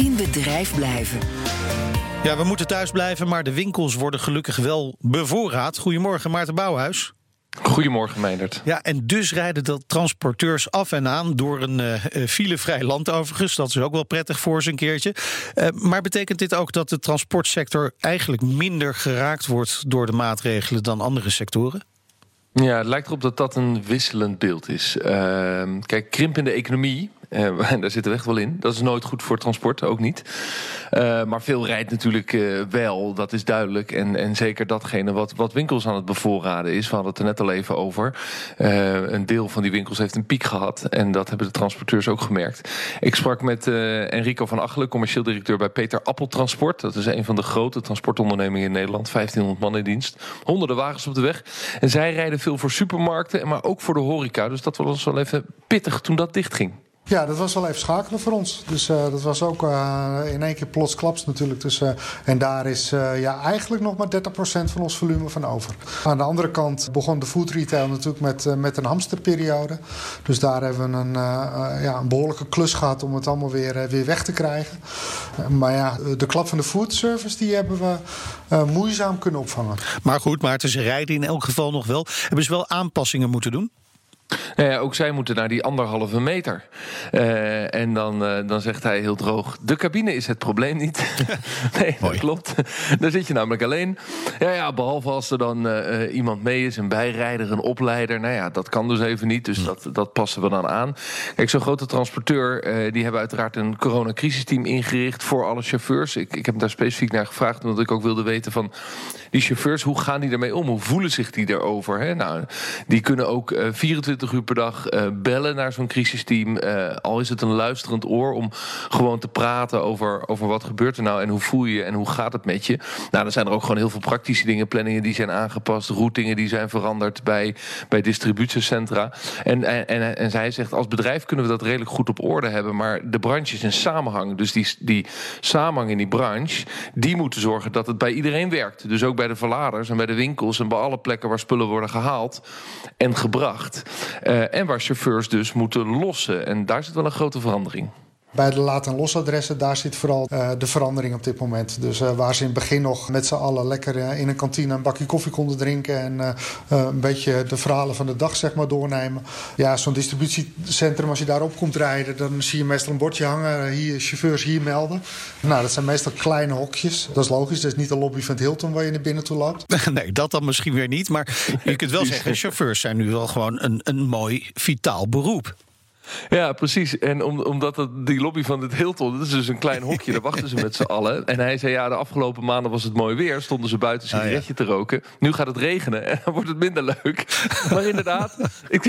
In bedrijf blijven. Ja, we moeten thuis blijven, maar de winkels worden gelukkig wel bevoorraad. Goedemorgen, Maarten Bouwhuis. Goedemorgen, Meindert. Ja, en dus rijden de transporteurs af en aan door een uh, filevrij land overigens. Dat is ook wel prettig voor ze een keertje. Uh, maar betekent dit ook dat de transportsector eigenlijk minder geraakt wordt door de maatregelen dan andere sectoren? Ja, het lijkt erop dat dat een wisselend beeld is. Uh, kijk, krimpende economie, daar zitten we echt wel in. Dat is nooit goed voor transport, ook niet. Uh, maar veel rijdt natuurlijk uh, wel, dat is duidelijk. En, en zeker datgene wat, wat winkels aan het bevoorraden is. We hadden het er net al even over. een deel van die winkels heeft een piek gehad. En dat hebben de transporteurs ook gemerkt. Ik sprak met Enrico van Achelen, commercieel directeur bij Peter Appel Transport. Dat is een van de grote transportondernemingen in Nederland. 1500 man in dienst. Honderden wagens op de weg. En zij rijden veel voor supermarkten, maar ook voor de horeca. Dus dat was wel even pittig toen dat dichtging. Ja, dat was wel even schakelen voor ons. Dus uh, dat was ook uh, in één keer plots klaps natuurlijk. Dus, uh, en daar is ja, eigenlijk nog maar 30% van ons volume van over. Aan de andere kant begon de food retail natuurlijk met, met een hamsterperiode. Dus daar hebben we een, ja, een behoorlijke klus gehad om het allemaal weer, weer weg te krijgen. maar ja, de klap van de food service die hebben we moeizaam kunnen opvangen. Maar goed, Maarten, ze rijden in elk geval nog wel. Hebben ze wel aanpassingen moeten doen? Nou ja, ook zij moeten naar die anderhalve meter. Uh, en dan, uh, dan zegt hij heel droog: De cabine is het probleem niet. nee, dat klopt. Daar zit je namelijk alleen. Ja, ja behalve als er dan uh, iemand mee is, een bijrijder, een opleider. Nou ja, dat kan dus even niet. Dus hm. dat, dat passen we dan aan. Kijk, zo'n grote transporteur, die hebben uiteraard een coronacrisisteam ingericht voor alle chauffeurs. Ik, ik heb daar specifiek naar gevraagd, omdat ik ook wilde weten van die chauffeurs, hoe gaan die ermee om? Hoe voelen zich die erover? Hè? Nou, die kunnen ook 24 24 uur per dag uh, bellen naar zo'n crisisteam. Uh, al is het een luisterend oor om gewoon te praten over, over wat gebeurt er nou en hoe voel je je en hoe gaat het met je. Nou, dan zijn er ook gewoon heel veel praktische dingen. Planningen die zijn aangepast, routingen die zijn veranderd bij, bij distributiecentra. En, en, en, en zij zegt, als bedrijf kunnen we dat redelijk goed op orde hebben. Maar de branche is in samenhang. Dus die, die samenhang in die branche, die moeten zorgen dat het bij iedereen werkt. Dus ook bij de verladers en bij de winkels en bij alle plekken waar spullen worden gehaald en gebracht. Uh, en waar chauffeurs dus moeten lossen. En daar zit wel een grote verandering. Bij de laat- en losadressen, daar zit vooral uh, de verandering op dit moment. Dus uh, waar ze in het begin nog met z'n allen lekker uh, in een kantine een bakje koffie konden drinken... en een beetje de verhalen van de dag zeg maar, doornemen. Ja, zo'n distributiecentrum, als je daarop komt rijden... dan zie je meestal een bordje hangen, hier, chauffeurs hier melden. Nou, dat zijn meestal kleine hokjes. Dat is logisch, dat is niet de lobby van het Hilton waar je naar binnen toe loopt. nee, dat dan misschien weer niet. Maar je kunt wel zeggen, chauffeurs zijn nu wel gewoon een, een mooi, vitaal beroep. Ja, precies. En om, omdat het, die lobby van het Hilton, dat is dus een klein hokje, daar wachten ze met z'n allen. En hij zei, ja, de afgelopen maanden was het mooi weer, stonden ze buiten een sigaretje te roken. Nu gaat het regenen en dan wordt het minder leuk. Maar inderdaad, ik,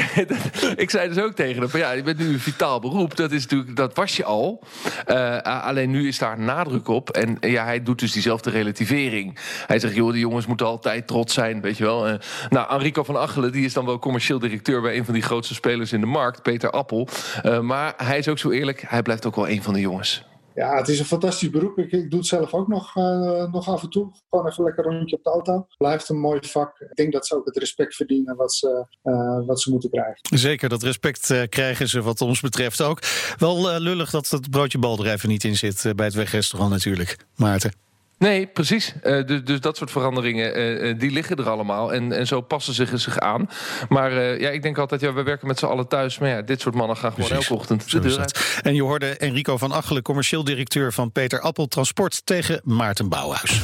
ik zei dus ook tegen hem, van, ja, je bent nu een vitaal beroep, dat, is natuurlijk, dat was je al. Uh, alleen nu is daar nadruk op. En ja, hij doet dus diezelfde relativering. Hij zegt, joh, die jongens moeten altijd trots zijn, weet je wel. Uh, nou, Enrico van Achelen, die is dan wel commercieel directeur bij een van die grootste spelers in de markt, Peter Appel. Uh, maar hij is ook zo eerlijk, hij blijft ook wel een van de jongens. Ja, het is een fantastisch beroep. Ik, ik doe het zelf ook nog, uh, nog af en toe. Gewoon even lekker rondje op de auto. Blijft een mooi vak. Ik denk dat ze ook het respect verdienen wat ze, uh, wat ze moeten krijgen. Zeker, dat respect uh, krijgen ze wat ons betreft ook. Wel lullig dat het broodje baldrijven niet in zit bij het wegrestaurant natuurlijk. Maarten. Nee, precies. Uh, dus, dus dat soort veranderingen, uh, die liggen er allemaal. En, en zo passen ze zich aan. Maar uh, ja, ik denk altijd, ja, we werken met z'n allen thuis. Maar ja, dit soort mannen gaan gewoon precies. elke ochtend de deur uit. En je hoorde Enrico van Achelen, commercieel directeur van Peter Appel Transport tegen Maarten Bouwhuis.